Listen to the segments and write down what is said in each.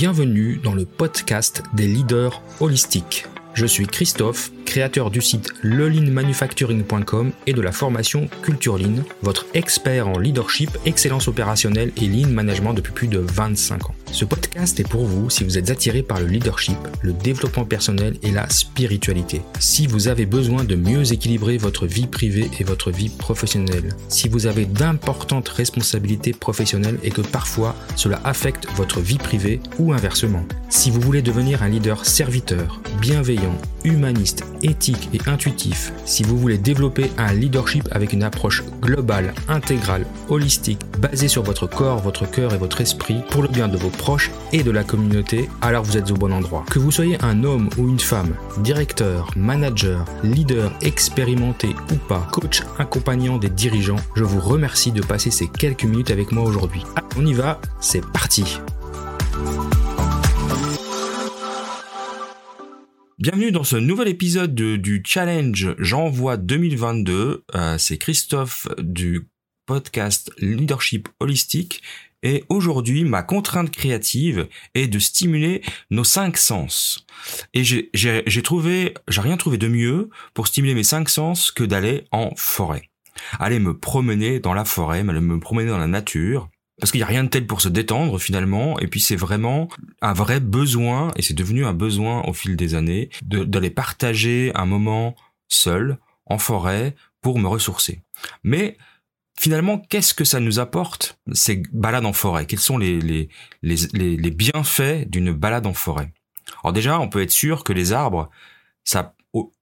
Bienvenue dans le podcast des leaders holistiques. Je suis Christophe, créateur du site lelinmanufacturing.com et de la formation Culture votre expert en leadership, excellence opérationnelle et lean management depuis plus de 25 ans. Ce podcast est pour vous si vous êtes attiré par le leadership, le développement personnel et la spiritualité. Si vous avez besoin de mieux équilibrer votre vie privée et votre vie professionnelle. Si vous avez d'importantes responsabilités professionnelles et que parfois cela affecte votre vie privée ou inversement. Si vous voulez devenir un leader serviteur, bienveillant, humaniste, éthique et intuitif, si vous voulez développer un leadership avec une approche globale, intégrale, holistique, basée sur votre corps, votre cœur et votre esprit pour le bien de vos proches et de la communauté, alors vous êtes au bon endroit. Que vous soyez un homme ou une femme, directeur, manager, leader expérimenté ou pas, coach accompagnant des dirigeants, je vous remercie de passer ces quelques minutes avec moi aujourd'hui. On y va, c'est parti Bienvenue dans ce nouvel épisode du challenge J'envoie 2022. Euh, c'est Christophe du podcast Leadership Holistique. Et aujourd'hui, ma contrainte créative est de stimuler nos cinq sens. Et j'ai trouvé, j'ai rien trouvé de mieux pour stimuler mes cinq sens que d'aller en forêt. Aller me promener dans la forêt, me promener dans la nature, parce qu'il n'y a rien de tel pour se détendre finalement, et puis c'est vraiment un vrai besoin, et c'est devenu un besoin au fil des années, d'aller partager un moment seul, en forêt, pour me ressourcer. Mais finalement, qu'est-ce que ça nous apporte, ces balades en forêt? Quels sont les, les, les, les bienfaits d'une balade en forêt? Alors déjà, on peut être sûr que les arbres, ça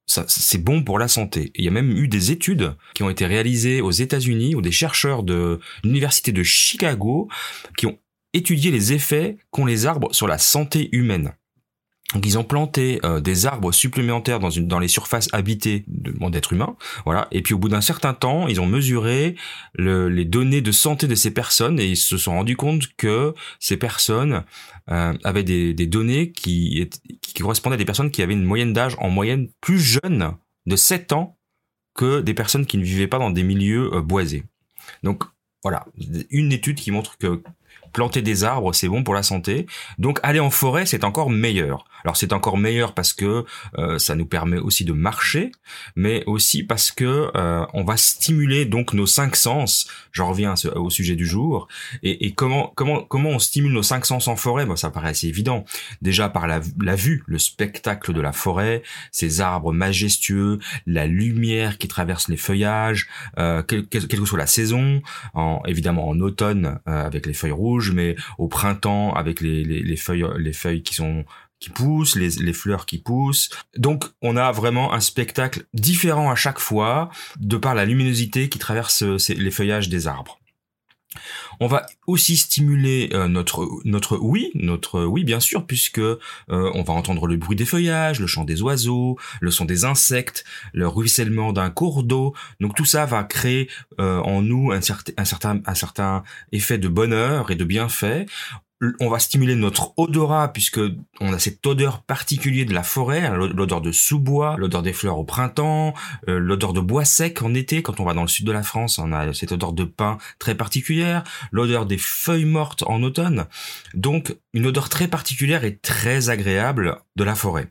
c'est bon pour la santé. il y a même eu des études qui ont été réalisées aux États-Unis où des chercheurs de l'université de Chicago qui ont étudié les effets qu'ont les arbres sur la santé humaine. Donc ils ont planté euh, des arbres supplémentaires dans, une, dans les surfaces habitées d'êtres humains, voilà. Et puis au bout d'un certain temps, ils ont mesuré les données de santé de ces personnes et ils se sont rendus compte que ces personnes euh, avaient des, données qui, qui correspondaient à des personnes qui avaient une moyenne d'âge en moyenne plus jeune de 7 ans que des personnes qui ne vivaient pas dans des milieux euh, boisés. Donc voilà, une étude qui montre que planter des arbres, c'est bon pour la santé. Donc aller en forêt, c'est encore meilleur. Alors c'est encore meilleur parce que euh, ça nous permet aussi de marcher, mais aussi parce que euh, on va stimuler donc nos cinq sens. J'en reviens au sujet du jour. Et, comment comment comment on stimule nos cinq sens en forêt? Bon, ça paraît assez évident. Déjà par la, vue, le spectacle de la forêt, ces arbres majestueux, la lumière qui traverse les feuillages, euh, quelle, que soit la saison. En, évidemment en automne avec les feuilles rouges, mais au printemps avec les, les feuilles les feuilles qui sont qui poussent, les, fleurs qui poussent. Donc on a vraiment un spectacle différent à chaque fois de par la luminosité qui traverse euh, les feuillages des arbres. On va aussi stimuler euh, notre notre oui, notre oui bien sûr, puisque euh, on va entendre le bruit des feuillages, le chant des oiseaux, le son des insectes, le ruissellement d'un cours d'eau. Donc tout ça va créer en nous un certain un certain un certain effet de bonheur et de bienfait on va stimuler notre odorat puisque on a cette odeur particulière de la forêt, hein, l'odeur de sous-bois, l'odeur des fleurs au printemps, euh, l'odeur de bois sec en été quand on va dans le sud de la France, on a cette odeur de pin très particulière, l'odeur des feuilles mortes en automne. Donc une odeur très particulière et très agréable de la forêt.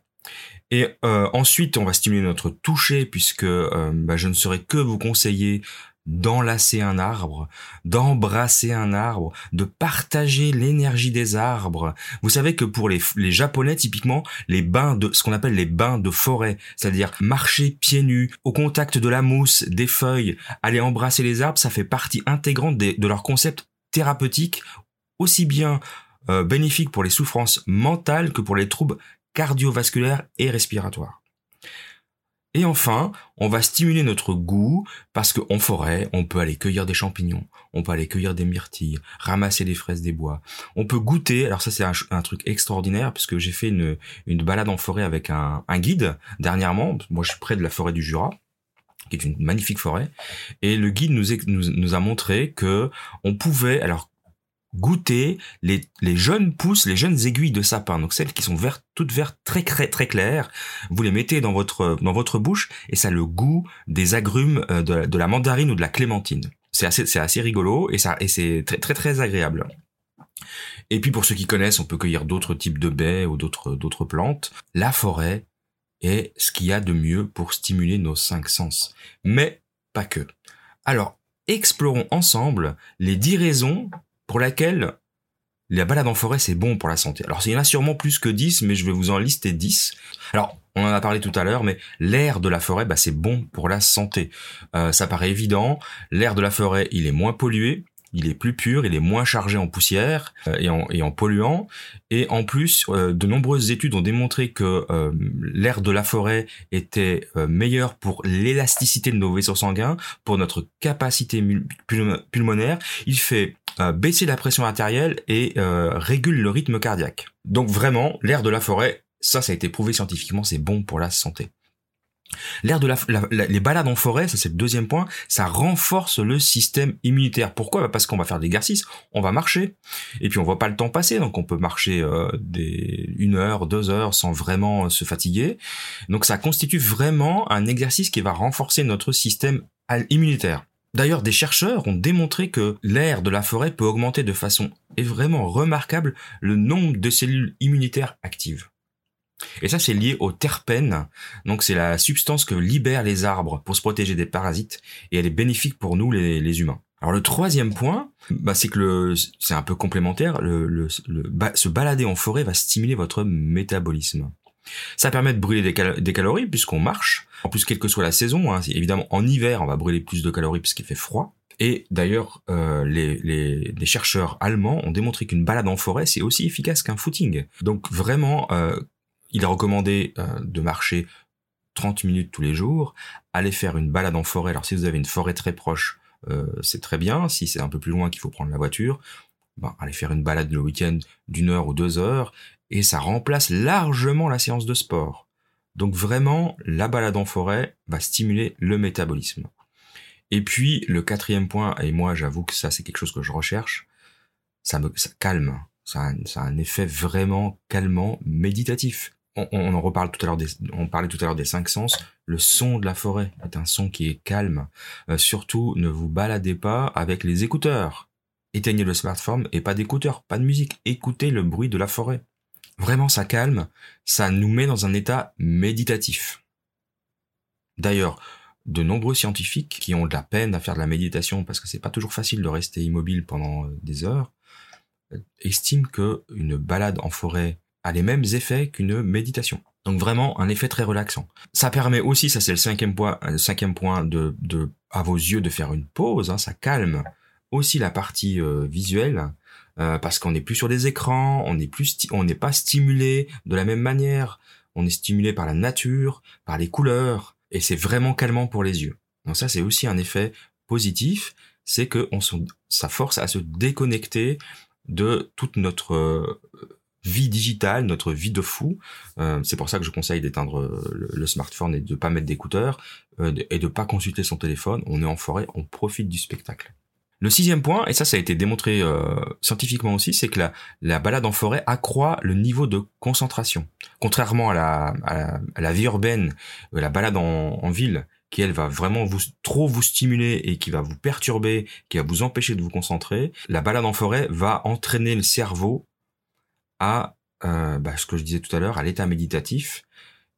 Et euh, ensuite, on va stimuler notre toucher puisque euh, bah, je ne saurais que vous conseiller d'enlacer un arbre, d'embrasser un arbre, de partager l'énergie des arbres. Vous savez que pour les, les Japonais, typiquement, les bains de, ce qu'on appelle les bains de forêt, c'est-à-dire marcher pieds nus, au contact de la mousse, des feuilles, aller embrasser les arbres, ça fait partie intégrante de leur concept thérapeutique, aussi bien euh, bénéfique pour les souffrances mentales que pour les troubles cardiovasculaires et respiratoires. Et enfin, on va stimuler notre goût parce qu'en forêt, on peut aller cueillir des champignons, on peut aller cueillir des myrtilles, ramasser des fraises des bois. On peut goûter, alors ça c'est un, truc extraordinaire puisque j'ai fait une, balade en forêt avec un, guide dernièrement. Moi je suis près de la forêt du Jura qui est une magnifique forêt, et le guide nous, nous, nous a montré que on pouvait, alors goûter les, les jeunes pousses, les jeunes aiguilles de sapin, donc celles qui sont vertes, toutes vertes, très très claires. Vous les mettez dans votre dans votre bouche et ça a le goût des agrumes euh, de, de la mandarine ou de la clémentine. C'est assez c'est assez rigolo et ça et c'est très très très agréable. Et puis pour ceux qui connaissent, on peut cueillir d'autres types de baies ou d'autres d'autres plantes. La forêt est ce qu'il y a de mieux pour stimuler nos cinq sens. Mais pas que. Alors, explorons ensemble les dix raisons pour lesquelles la balade en forêt, c'est bon pour la santé. Alors, il y en a sûrement plus que 10, mais je vais vous en lister 10. Alors, on en a parlé tout à l'heure, mais l'air de la forêt, bah, c'est bon pour la santé. Euh, ça paraît évident. L'air de la forêt, il est moins pollué il est plus pur, il est moins chargé en poussière euh, et, en, et en polluants. Et en plus, euh, de nombreuses études ont démontré que euh, l'air de la forêt était meilleur pour l'élasticité de nos vaisseaux sanguins, pour notre capacité pulmonaire. Il fait baisser la pression artérielle et régule le rythme cardiaque. Donc vraiment, l'air de la forêt, ça, ça a été prouvé scientifiquement, c'est bon pour la santé. L'air de la, les balades en forêt, ça c'est le deuxième point, ça renforce le système immunitaire. Pourquoi? Bah, Parce qu'on va faire des exercices, on va marcher, et puis on voit pas le temps passer, donc on peut marcher euh, une heure, deux heures sans vraiment se fatiguer. Donc ça constitue vraiment un exercice qui va renforcer notre système immunitaire. D'ailleurs, des chercheurs ont démontré que l'air de la forêt peut augmenter de façon vraiment remarquable le nombre de cellules immunitaires actives. Et ça, c'est lié au terpène. Donc, c'est la substance que libèrent les arbres pour se protéger des parasites et elle est bénéfique pour nous, les, humains. Alors, le troisième point, bah, c'est que le, c'est un peu complémentaire. Se balader en forêt va stimuler votre métabolisme. Ça permet de brûler des, calories puisqu'on marche. En plus, quelle que soit la saison, hein, évidemment, en hiver, on va brûler plus de calories puisqu'il fait froid. Et d'ailleurs, euh, les, chercheurs allemands ont démontré qu'une balade en forêt, c'est aussi efficace qu'un footing. Donc vraiment, euh, il est recommandé euh, de marcher 30 minutes tous les jours, aller faire une balade en forêt. Alors si vous avez une forêt très proche, euh, c'est très bien. Si c'est un peu plus loin qu'il faut prendre la voiture, ben, allez faire une balade le week-end d'une heure ou deux heures, et ça remplace largement la séance de sport. Donc vraiment, la balade en forêt va stimuler le métabolisme. Et puis le quatrième point, et moi j'avoue que ça c'est quelque chose que je recherche, ça me calme. Ça a un effet vraiment calmant, méditatif on, en reparle tout à l'heure on parlait tout à l'heure des cinq sens. Le son de la forêt est un son qui est calme. Euh, surtout, ne vous baladez pas avec les écouteurs. Éteignez le smartphone et pas d'écouteurs, pas de musique. Écoutez le bruit de la forêt. Vraiment, ça calme. Ça nous met dans un état méditatif. D'ailleurs, de nombreux scientifiques qui ont de la peine à faire de la méditation parce que c'est pas toujours facile de rester immobile pendant des heures, euh, estiment que une balade en forêt a les mêmes effets qu'une méditation. Donc vraiment un effet très relaxant. Ça permet aussi, ça c'est le cinquième point, le cinquième point de, à vos yeux de faire une pause. Hein, ça calme aussi la partie euh, visuelle euh, parce qu'on n'est plus sur des écrans, on n'est plus, on n'est pas stimulé de la même manière. On est stimulé par la nature, par les couleurs, et c'est vraiment calmant pour les yeux. Donc ça c'est aussi un effet positif, c'est que on ça force à se déconnecter de toute notre euh, vie digitale, notre vie de fou. Euh, c'est pour ça que je conseille d'éteindre euh, le, smartphone et de pas mettre d'écouteurs euh, et de pas consulter son téléphone. On est en forêt, on profite du spectacle. Le sixième point, et ça ça a été démontré scientifiquement aussi, c'est que la, la, balade en forêt accroît le niveau de concentration. Contrairement à la, vie urbaine, la balade en, ville, qui elle va vraiment trop vous stimuler et qui va vous perturber, qui va vous empêcher de vous concentrer, la balade en forêt va entraîner le cerveau à euh, bah, ce que je disais tout à l'heure, à l'état méditatif,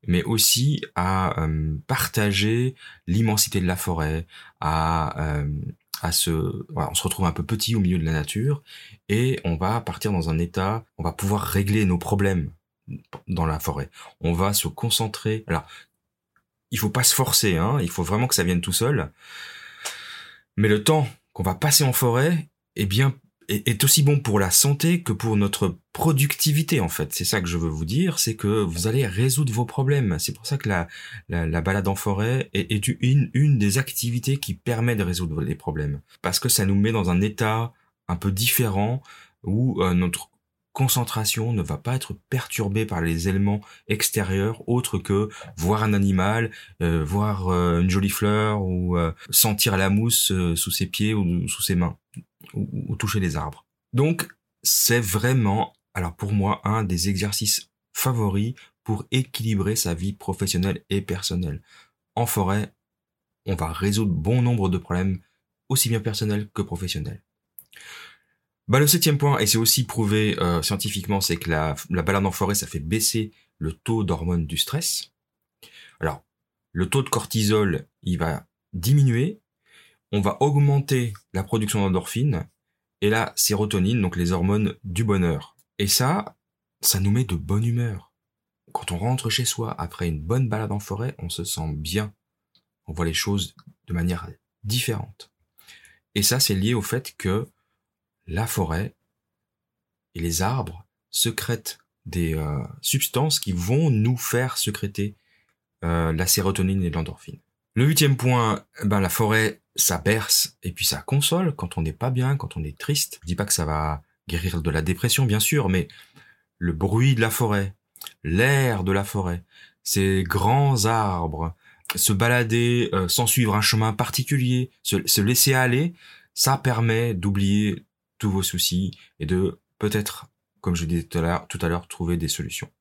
mais aussi à euh, partager l'immensité de la forêt, à euh, à on se retrouve un peu petit au milieu de la nature et on va partir dans un état, on va pouvoir régler nos problèmes dans la forêt. On va se concentrer. Alors, il faut pas se forcer, hein. Il faut vraiment que ça vienne tout seul. Mais le temps qu'on va passer en forêt est bien est, aussi bon pour la santé que pour notre productivité en fait. C'est ça que je veux vous dire, c'est que vous allez résoudre vos problèmes. C'est pour ça que la, la, balade en forêt est, est une, une des activités qui permet de résoudre les problèmes. Parce que ça nous met dans un état un peu différent où euh, notre concentration ne va pas être perturbée par les éléments extérieurs autres que voir un animal, euh, voir euh, une jolie fleur ou sentir la mousse sous ses pieds ou sous ses mains ou, toucher les arbres. Donc, c'est vraiment, alors pour moi, un des exercices favoris pour équilibrer sa vie professionnelle et personnelle. En forêt, on va résoudre bon nombre de problèmes, aussi bien personnels que professionnels. Bah, le septième point, et c'est aussi prouvé euh, scientifiquement, c'est que la, la balade en forêt, ça fait baisser le taux d'hormones du stress. Alors, le taux de cortisol, il va diminuer, on va augmenter la production d'endorphines et la sérotonine, donc les hormones du bonheur. Et ça, ça nous met de bonne humeur. Quand on rentre chez soi après une bonne balade en forêt, on se sent bien. On voit les choses de manière différente. Et ça, c'est lié au fait que la forêt et les arbres secrètent des euh, substances qui vont nous faire secréter euh, la sérotonine et l'endorphine. Le huitième point, ben la forêt, ça berce et puis ça console quand on n'est pas bien, quand on est triste. Je dis pas que ça va guérir de la dépression, bien sûr, mais le bruit de la forêt, l'air de la forêt, ces grands arbres, se balader euh, sans suivre un chemin particulier, se laisser aller, ça permet d'oublier tous vos soucis et de peut-être, comme je disais tout à l'heure, trouver des solutions.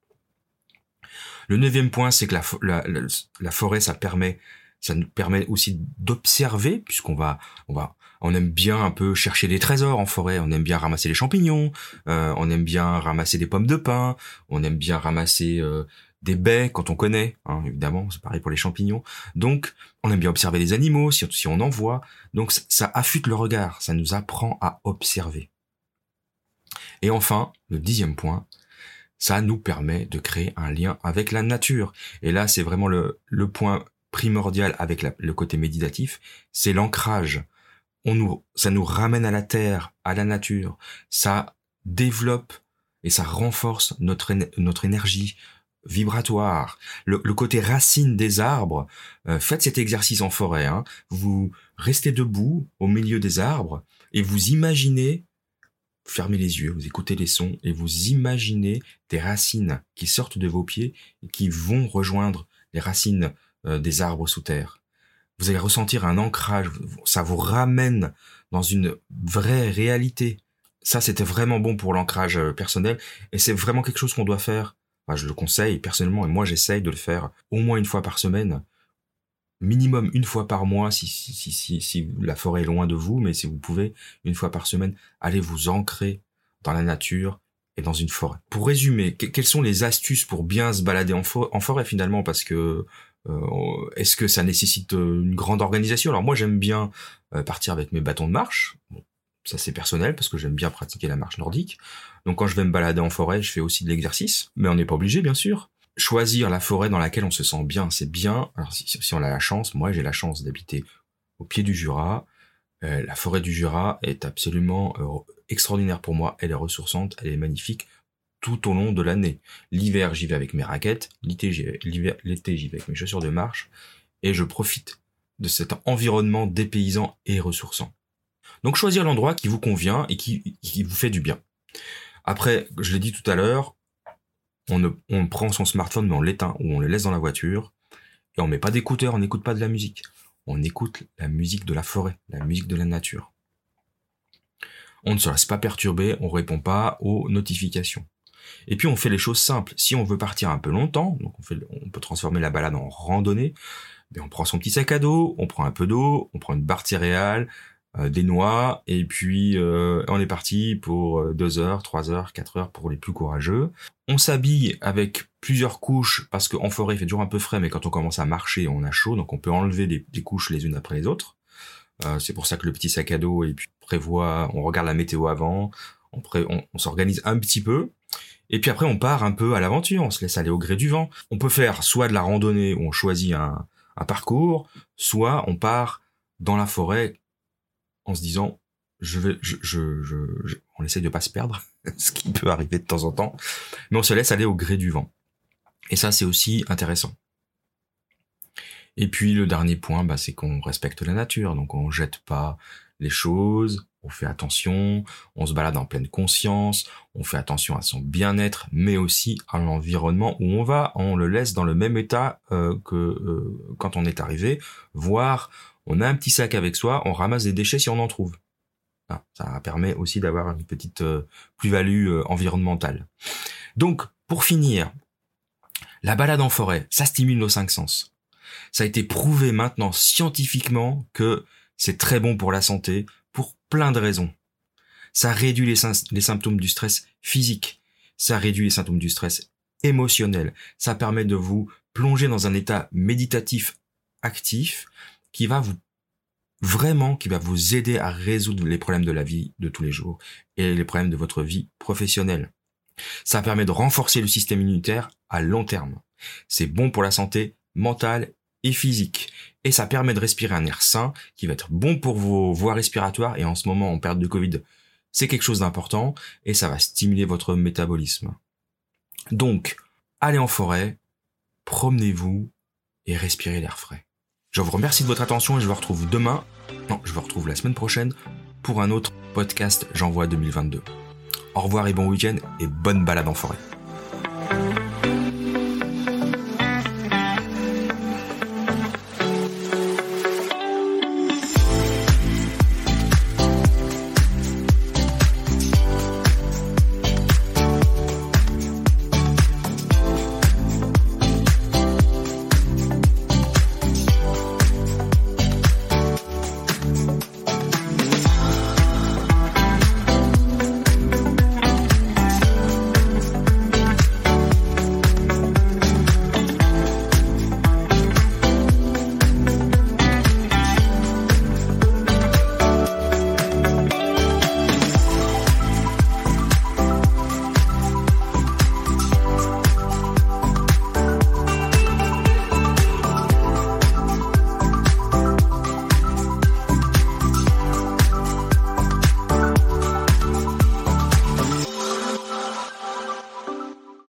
Le neuvième point, c'est que la, forêt, ça permet, ça nous permet aussi d'observer, puisqu'on va, on va, on aime bien un peu chercher des trésors en forêt. On aime bien ramasser les champignons, euh, on aime bien ramasser des pommes de pin, on aime bien ramasser euh, des baies quand on connaît, hein, évidemment, c'est pareil pour les champignons. Donc, on aime bien observer les animaux si, on en voit. Donc, ça affûte le regard, ça nous apprend à observer. Et enfin, le dixième point, ça nous permet de créer un lien avec la nature. Et là, c'est vraiment le point primordial avec le côté méditatif, c'est l'ancrage. On nous, ça nous ramène à la terre, à la nature. Ça développe et ça renforce notre, notre énergie, vibratoire, le, côté racine des arbres. Euh, faites cet exercice en forêt. Hein. Vous restez debout au milieu des arbres et vous imaginez, fermez les yeux, vous écoutez les sons et vous imaginez des racines qui sortent de vos pieds et qui vont rejoindre les racines euh, des arbres sous terre. Vous allez ressentir un ancrage, ça vous ramène dans une vraie réalité. Ça, c'était vraiment bon pour l'ancrage euh, personnel et c'est vraiment quelque chose qu'on doit faire je le conseille personnellement et moi j'essaye de le faire au moins une fois par semaine, minimum une fois par mois si, si, si, si la forêt est loin de vous, mais si vous pouvez, une fois par semaine, allez vous ancrer dans la nature et dans une forêt. Pour résumer, quelles sont les astuces pour bien se balader en, forêt finalement? Parce que euh, est-ce que ça nécessite euh, une grande organisation? Alors moi j'aime bien euh, partir avec mes bâtons de marche ça c'est personnel parce que j'aime bien pratiquer la marche nordique. Donc quand je vais me balader en forêt, je fais aussi de l'exercice, mais on n'est pas obligé bien sûr. Choisir la forêt dans laquelle on se sent bien, c'est bien. Alors si, on a la chance, moi j'ai la chance d'habiter au pied du Jura. Euh, la forêt du Jura est absolument euh, extraordinaire pour moi. Elle est ressourçante, elle est magnifique tout au long de l'année. L'hiver, j'y vais avec mes raquettes. L'été, j'y vais, avec mes chaussures de marche. Et je profite de cet environnement dépaysant et ressourçant. Donc choisir l'endroit qui vous convient et qui, vous fait du bien. Après, je l'ai dit tout à l'heure, on, prend son smartphone mais on l'éteint ou on le laisse dans la voiture et on met pas d'écouteurs, on n'écoute pas de la musique. On écoute la musique de la forêt, la musique de la nature. On ne se laisse pas perturber, on répond pas aux notifications. Et puis on fait les choses simples. Si on veut partir un peu longtemps, on, peut transformer la balade en randonnée, mais on prend son petit sac à dos, on prend un peu d'eau, on prend une barre de céréales, euh, des noix, et puis euh, on est parti pour euh, deux heures, trois heures, quatre heures pour les plus courageux. On s'habille avec plusieurs couches parce qu'en forêt il fait toujours un peu frais, mais quand on commence à marcher, on a chaud, donc on peut enlever des, couches les unes après les autres. C'est pour ça que le petit sac à dos et puis prévoit, on regarde la météo avant, on, on, s'organise un petit peu. Et puis après, on part un peu à l'aventure, on se laisse aller au gré du vent. On peut faire soit de la randonnée où on choisit un, un parcours, soit on part dans la forêt en se disant je vais je, je, je, on essaye de pas se perdre ce qui peut arriver de temps en temps mais on se laisse aller au gré du vent et ça c'est aussi intéressant et puis le dernier point bah, c'est qu'on respecte la nature donc on jette pas les choses on fait attention on se balade en pleine conscience on fait attention à son bien-être mais aussi à l'environnement où on va on le laisse dans le même état euh, que euh, quand on est arrivé voire on a un petit sac avec soi, on ramasse des déchets si on en trouve. ça permet aussi d'avoir une petite euh, plus-value environnementale. Donc, pour finir, la balade en forêt, ça stimule nos cinq sens. Ça a été prouvé maintenant scientifiquement que c'est très bon pour la santé, pour plein de raisons. Ça réduit les, symptômes du stress physique. Ça réduit les symptômes du stress émotionnel. Ça permet de vous plonger dans un état méditatif actif qui va vous vraiment, qui va vous aider à résoudre les problèmes de la vie de tous les jours et les problèmes de votre vie professionnelle. Ça permet de renforcer le système immunitaire à long terme. C'est bon pour la santé mentale et physique. Et ça permet de respirer un air sain qui va être bon pour vos voies respiratoires. Et en ce moment, en période de Covid, c'est quelque chose d'important et ça va stimuler votre métabolisme. Donc, allez en forêt, promenez-vous et respirez l'air frais. Je vous remercie de votre attention et je vous retrouve demain, non, je vous retrouve la semaine prochaine pour un autre podcast J'envoie 2022. Au revoir et bon week-end et bonne balade en forêt.